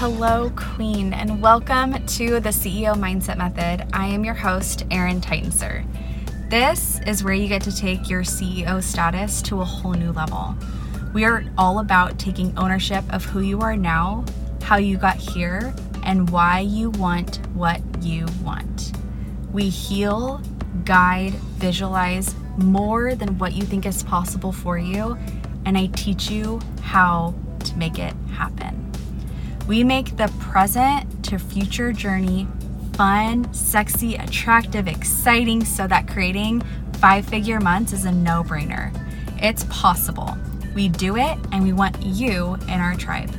Hello, Queen, and welcome to the CEO Mindset Method. I am your host, Erin Titensor. This is where you get to take your CEO status to a whole new level. We are all about taking ownership of who you are now, how you got here, and why you want what you want. We heal, guide, visualize more than what you think is possible for you, and I teach you how to make it happen. We make the present to future journey fun, sexy, attractive, exciting so that creating five figure months is a no brainer. It's possible. We do it and we want you in our tribe.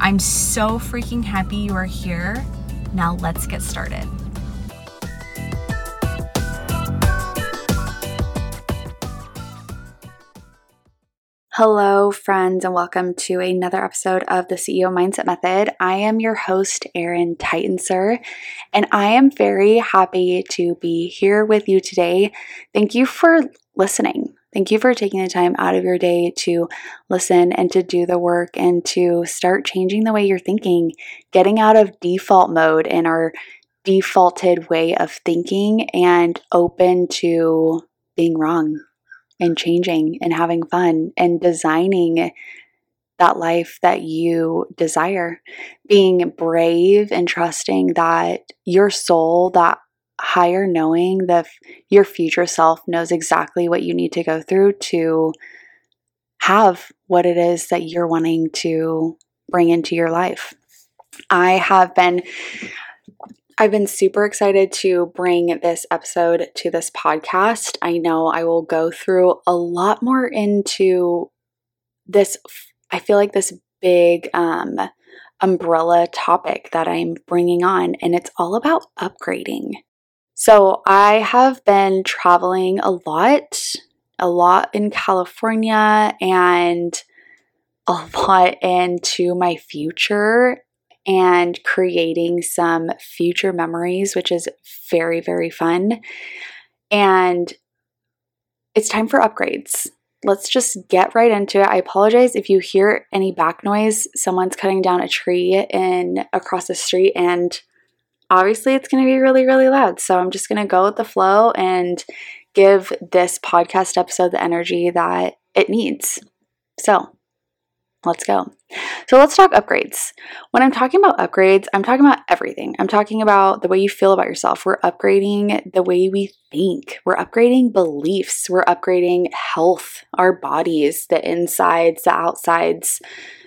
I'm so freaking happy you are here. Now let's get started. Hello, friends, and welcome to another episode of the CEO Mindset Method. I am your host, Erin Titensor, and I am very happy to be here with you today. Thank you for listening. Thank you for taking the time out of your day to listen and to do the work and to start changing the way you're thinking, getting out of default mode in our defaulted way of thinking and open to being wrong and changing and having fun and designing that life that you desire. Being brave and trusting that your soul, that higher knowing, that your future self knows exactly what you need to go through to have what it is that you're wanting to bring into your life. I have been I've been super excited to bring this episode to this podcast. I know I will go through a lot more into this, I feel like this big um, umbrella topic that I'm bringing on, and it's all about upgrading. So, I have been traveling a lot, a lot in California, and a lot into my future and creating some future memories, which is very, very fun. And it's time for upgrades. Let's just get right into it. I apologize if you hear any back noise. Someone's cutting down a tree in across the street and obviously it's going to be really really loud. So I'm just going to go with the flow and give this podcast episode the energy that it needs. So, Let's go. So let's talk upgrades. When I'm talking about upgrades, I'm talking about everything. I'm talking about the way you feel about yourself. We're upgrading the way we think. We're upgrading beliefs. We're upgrading health, our bodies, the insides, the outsides,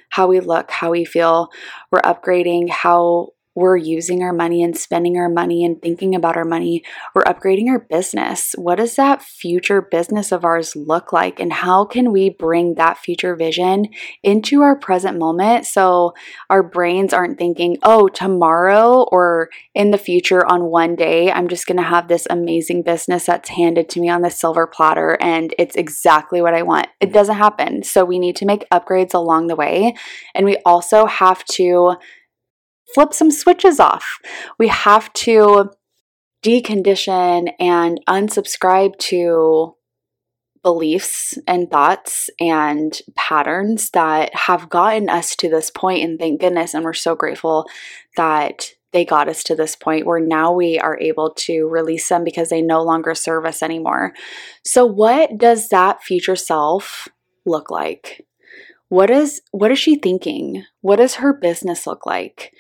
how we look, how we feel. We're upgrading how we're using our money and spending our money and thinking about our money. We're upgrading our business. What does that future business of ours look like? And how can we bring that future vision into our present moment so our brains aren't thinking, oh, tomorrow or in the future on one day, I'm just going to have this amazing business that's handed to me on the silver platter and it's exactly what I want. It doesn't happen. So we need to make upgrades along the way. And we also have to flip some switches off. We have to decondition and unsubscribe to beliefs and thoughts and patterns that have gotten us to this point and thank goodness and we're so grateful that they got us to this point where now we are able to release them because they no longer serve us anymore. So what does that future self look like? What is what is she thinking? What does her business look like?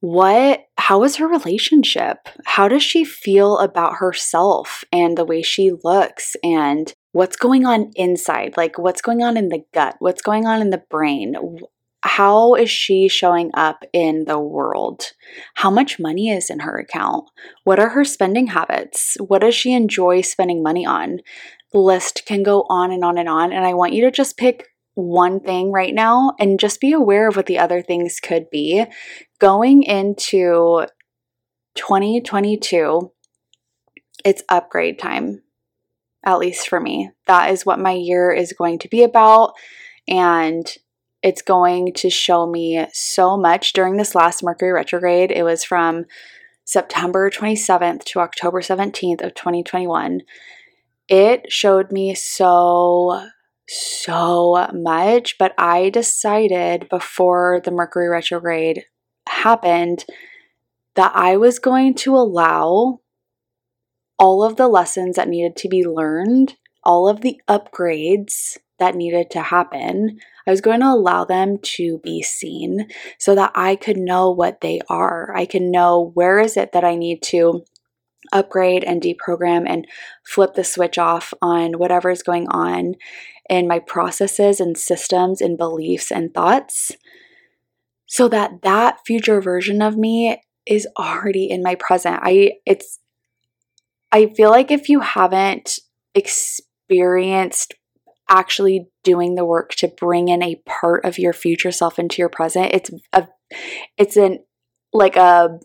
What how is her relationship? How does she feel about herself and the way she looks and what's going on inside? Like what's going on in the gut? What's going on in the brain? How is she showing up in the world? How much money is in her account? What are her spending habits? What does she enjoy spending money on? The list can go on and on and on and i want you to just pick one thing right now and just be aware of what the other things could be. Going into 2022, it's upgrade time, at least for me. That is what my year is going to be about. And it's going to show me so much during this last Mercury retrograde. It was from September 27th to October 17th of 2021. It showed me so so much, but I decided before the Mercury retrograde happened that I was going to allow all of the lessons that needed to be learned, all of the upgrades that needed to happen, I was going to allow them to be seen so that I could know what they are. I can know where is it that I need to upgrade and deprogram and flip the switch off on whatever is going on in my processes and systems and beliefs and thoughts so that that future version of me is already in my present. I it's I feel like if you haven't experienced actually doing the work to bring in a part of your future self into your present, it's a it's an like a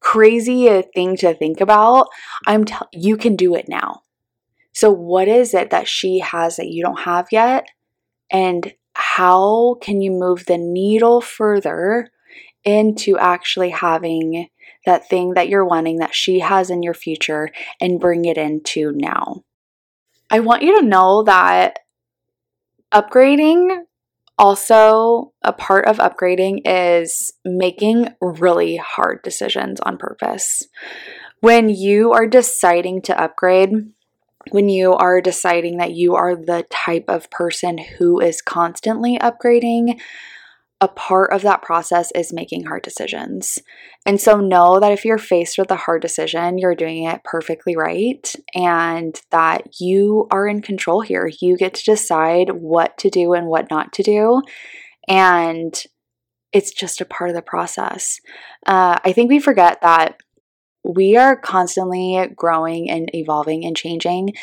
crazy thing to think about. I'm t- you can do it now. So what is it that she has that you don't have yet? And how can you move the needle further into actually having that thing that you're wanting that she has in your future and bring it into now? I want you to know that upgrading also, a part of upgrading is making really hard decisions on purpose. When you are deciding to upgrade, when you are deciding that you are the type of person who is constantly upgrading, a part of that process is making hard decisions. And so know that if you're faced with a hard decision, you're doing it perfectly right and that you are in control here. You get to decide what to do and what not to do. And it's just a part of the process. Uh, I think we forget that we are constantly growing and evolving and changing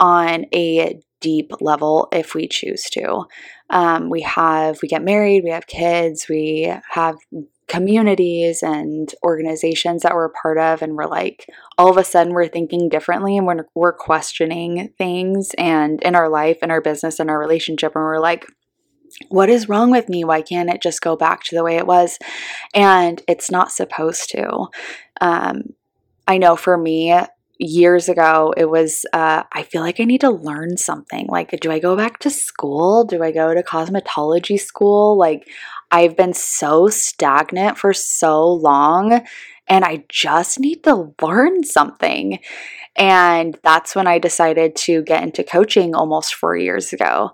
on a deep level if we choose to. Um, we have, we get married, we have kids, we have communities and organizations that we're a part of and we're like all of a sudden we're thinking differently and we're, we're questioning things and in our life in our business and our relationship and we're like what is wrong with me? Why can't it just go back to the way it was? And it's not supposed to. Um, i know for me years ago it was uh, i feel like i need to learn something. Like do i go back to school? Do i go to cosmetology school? Like i've been so stagnant for so long and i just need to learn something. And that's when i decided to get into coaching almost four years ago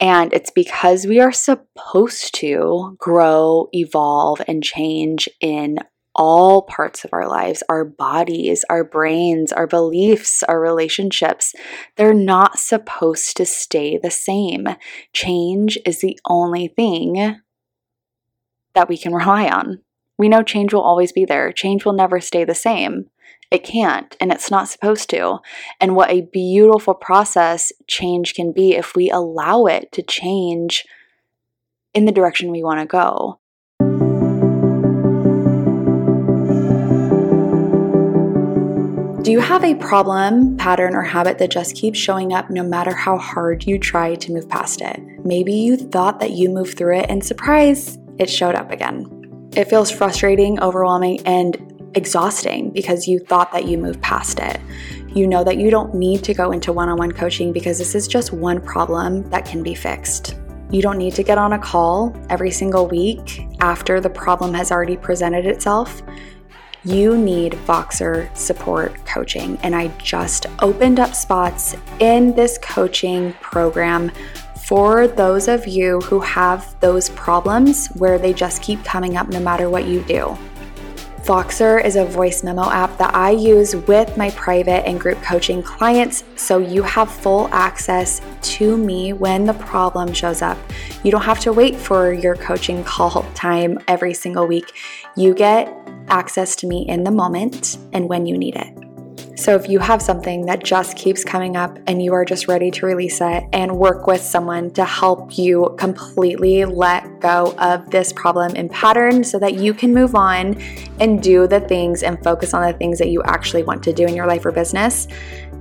and it's because we are supposed to grow, evolve, and change in all parts of our lives our bodies, our brains, our beliefs, our relationships. They're not supposed to stay the same. Change is the only thing that we can rely on. We know change will always be there, change will never stay the same. It can't, and it's not supposed to. And what a beautiful process change can be if we allow it to change in the direction we want to go. Do you have a problem, pattern, or habit that just keeps showing up no matter how hard you try to move past it? Maybe you thought that you moved through it and surprise, it showed up again. It feels frustrating, overwhelming, and exhausting because you thought that you moved past it. You know that you don't need to go into one on one coaching because this is just one problem that can be fixed. You don't need to get on a call every single week after the problem has already presented itself you need Voxer support coaching. And I just opened up spots in this coaching program for those of you who have those problems where they just keep coming up no matter what you do. Voxer is a voice memo app that I use with my private and group coaching clients so you have full access to me when the problem shows up. You don't have to wait for your coaching call time every single week. You get access to me in the moment and when you need it. So, if you have something that just keeps coming up and you are just ready to release it and work with someone to help you completely let go of this problem and pattern so that you can move on and do the things and focus on the things that you actually want to do in your life or business,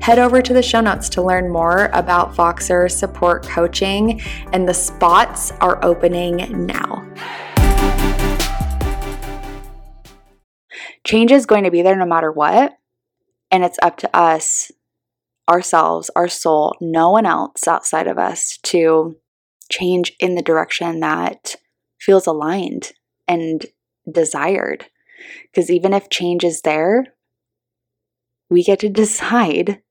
head over to the show notes to learn more about Voxer support coaching, and the spots are opening now. Change is going to be there no matter what. And it's up to us, ourselves, our soul, no one else outside of us to change in the direction that feels aligned and desired. Because even if change is there, we get to decide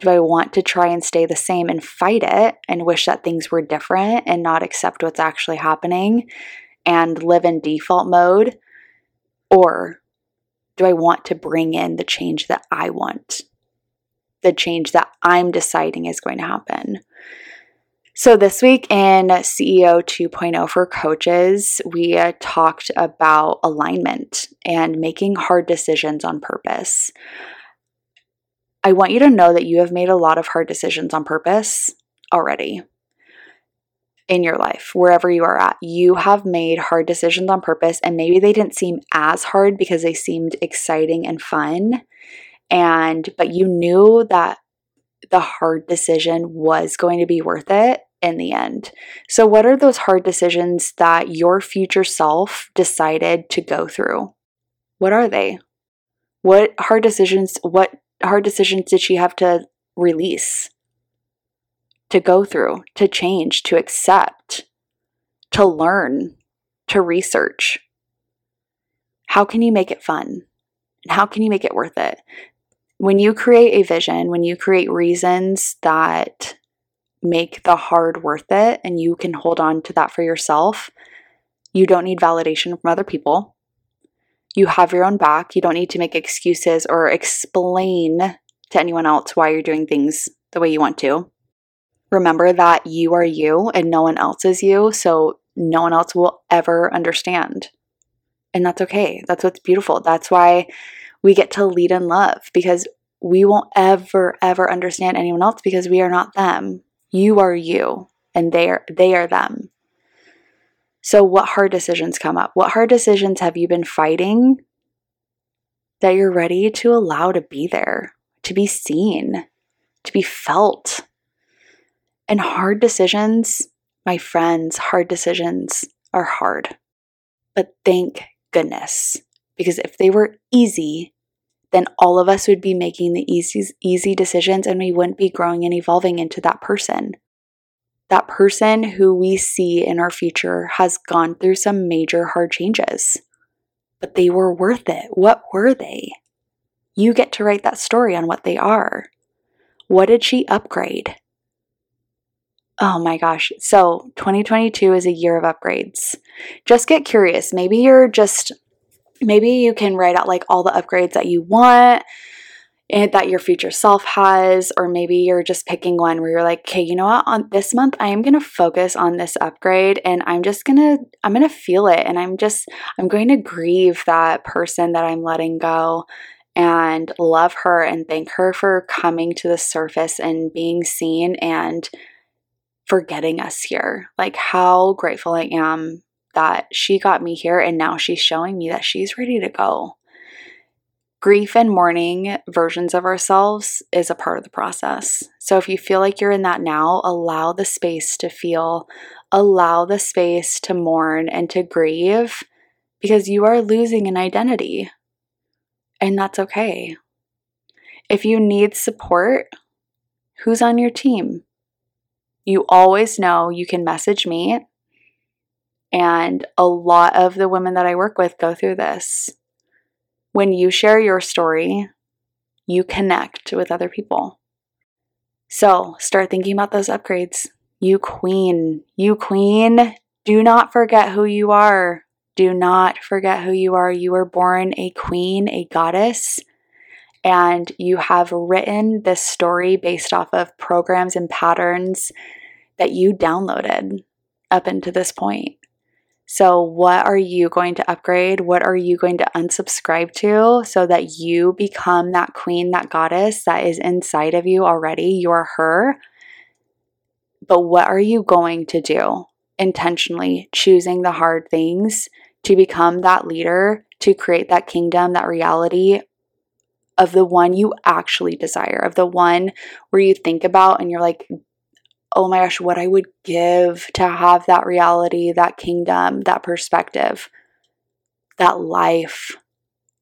do I want to try and stay the same and fight it and wish that things were different and not accept what's actually happening and live in default mode? Or do I want to bring in the change that I want? The change that I'm deciding is going to happen. So, this week in CEO 2.0 for coaches, we uh, talked about alignment and making hard decisions on purpose. I want you to know that you have made a lot of hard decisions on purpose already in your life, wherever you are at. You have made hard decisions on purpose, and maybe they didn't seem as hard because they seemed exciting and fun. And, but you knew that the hard decision was going to be worth it in the end. So, what are those hard decisions that your future self decided to go through? What are they? What hard decisions, what hard decisions did she have to release, to go through, to change, to accept, to learn, to research? How can you make it fun? And how can you make it worth it? When you create a vision, when you create reasons that make the hard worth it and you can hold on to that for yourself. You don't need validation from other people. You have your own back. You don't need to make excuses or explain to anyone else why you're doing things the way you want to. Remember that you are you and no one else is you, so no one else will ever understand. And that's okay. That's what's beautiful. That's why we get to lead in love because we won't ever, ever understand anyone else because we are not them. You are you and they are they are them. So what hard decisions come up? What hard decisions have you been fighting that you're ready to allow to be there, to be seen, to be felt? And hard decisions, my friends, hard decisions are hard. But thank goodness, because if they were easy, then all of us would be making the easy, easy decisions and we wouldn't be growing and evolving into that person. That person who we see in our future has gone through some major hard changes, but they were worth it. What were they? You get to write that story on what they are. What did she upgrade? Oh my gosh. So 2022 is a year of upgrades. Just get curious. Maybe you're just maybe you can write out like all the upgrades that you want and that your future self has or maybe you're just picking one where you're like okay you know what on this month i am going to focus on this upgrade and i'm just to i'm to feel it and i'm just i'm going to grieve that person that i'm letting go and love her and thank her for coming to the surface and being seen and for getting us here like how grateful i am that she got me here and now she's showing me that she's ready to go. Grief and mourning versions of ourselves is a part of the process. So if you feel like you're in that now, allow the space to feel, allow the space to mourn and to grieve because you are losing an identity. And that's okay. If you need support, who's on your team? You always know you can message me and a lot of the women that I work with go through this. When you share your story, you connect with other people. So start thinking about those upgrades. You queen, you queen, do not forget who you are. Do not forget who you are. You were born a queen, a goddess, and you have written this story based off of programs and patterns that you downloaded up into this point. So, what are you going to upgrade? What are you going to unsubscribe to so that you become that queen, that goddess that is inside of you already? You're her. But what are you going to do intentionally, choosing the hard things to become that leader, to create that kingdom, that reality of the one you actually desire, of the one where you think about and you're like, oh my gosh, what I would give to have that reality, that kingdom, that perspective, that life.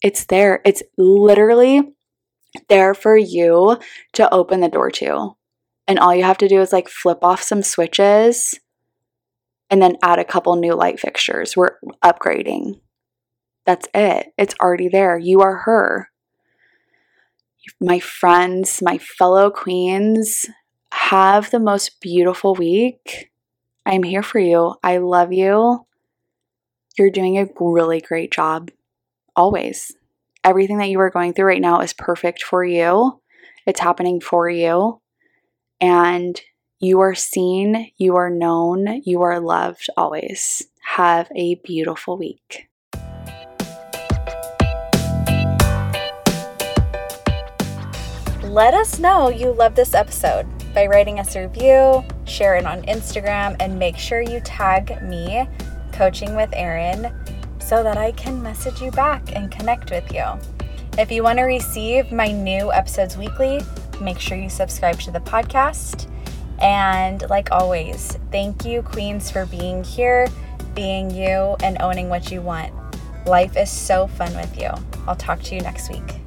It's there. It's literally there for you to open the door to. And all you have to do is like flip off some switches and then add a couple new light fixtures. We're upgrading. That's it. It's already there. You are her. My friends, my fellow queens, have the most beautiful week. I'm here for you. I love you. You're doing a really great job. Always. Everything that you are going through right now is perfect for you. It's happening for you. And you are seen, you are known, you are loved always. Have a beautiful week. Let us know you love this episode by writing us a review, share it on Instagram, and make sure you tag me, Coaching with Erin, so that I can message you back and connect with you. If you want to receive my new episodes weekly, make sure you subscribe to the podcast. And like always, thank you, Queens, for being here, being you, and owning what you want. Life is so fun with you. I'll talk to you next week.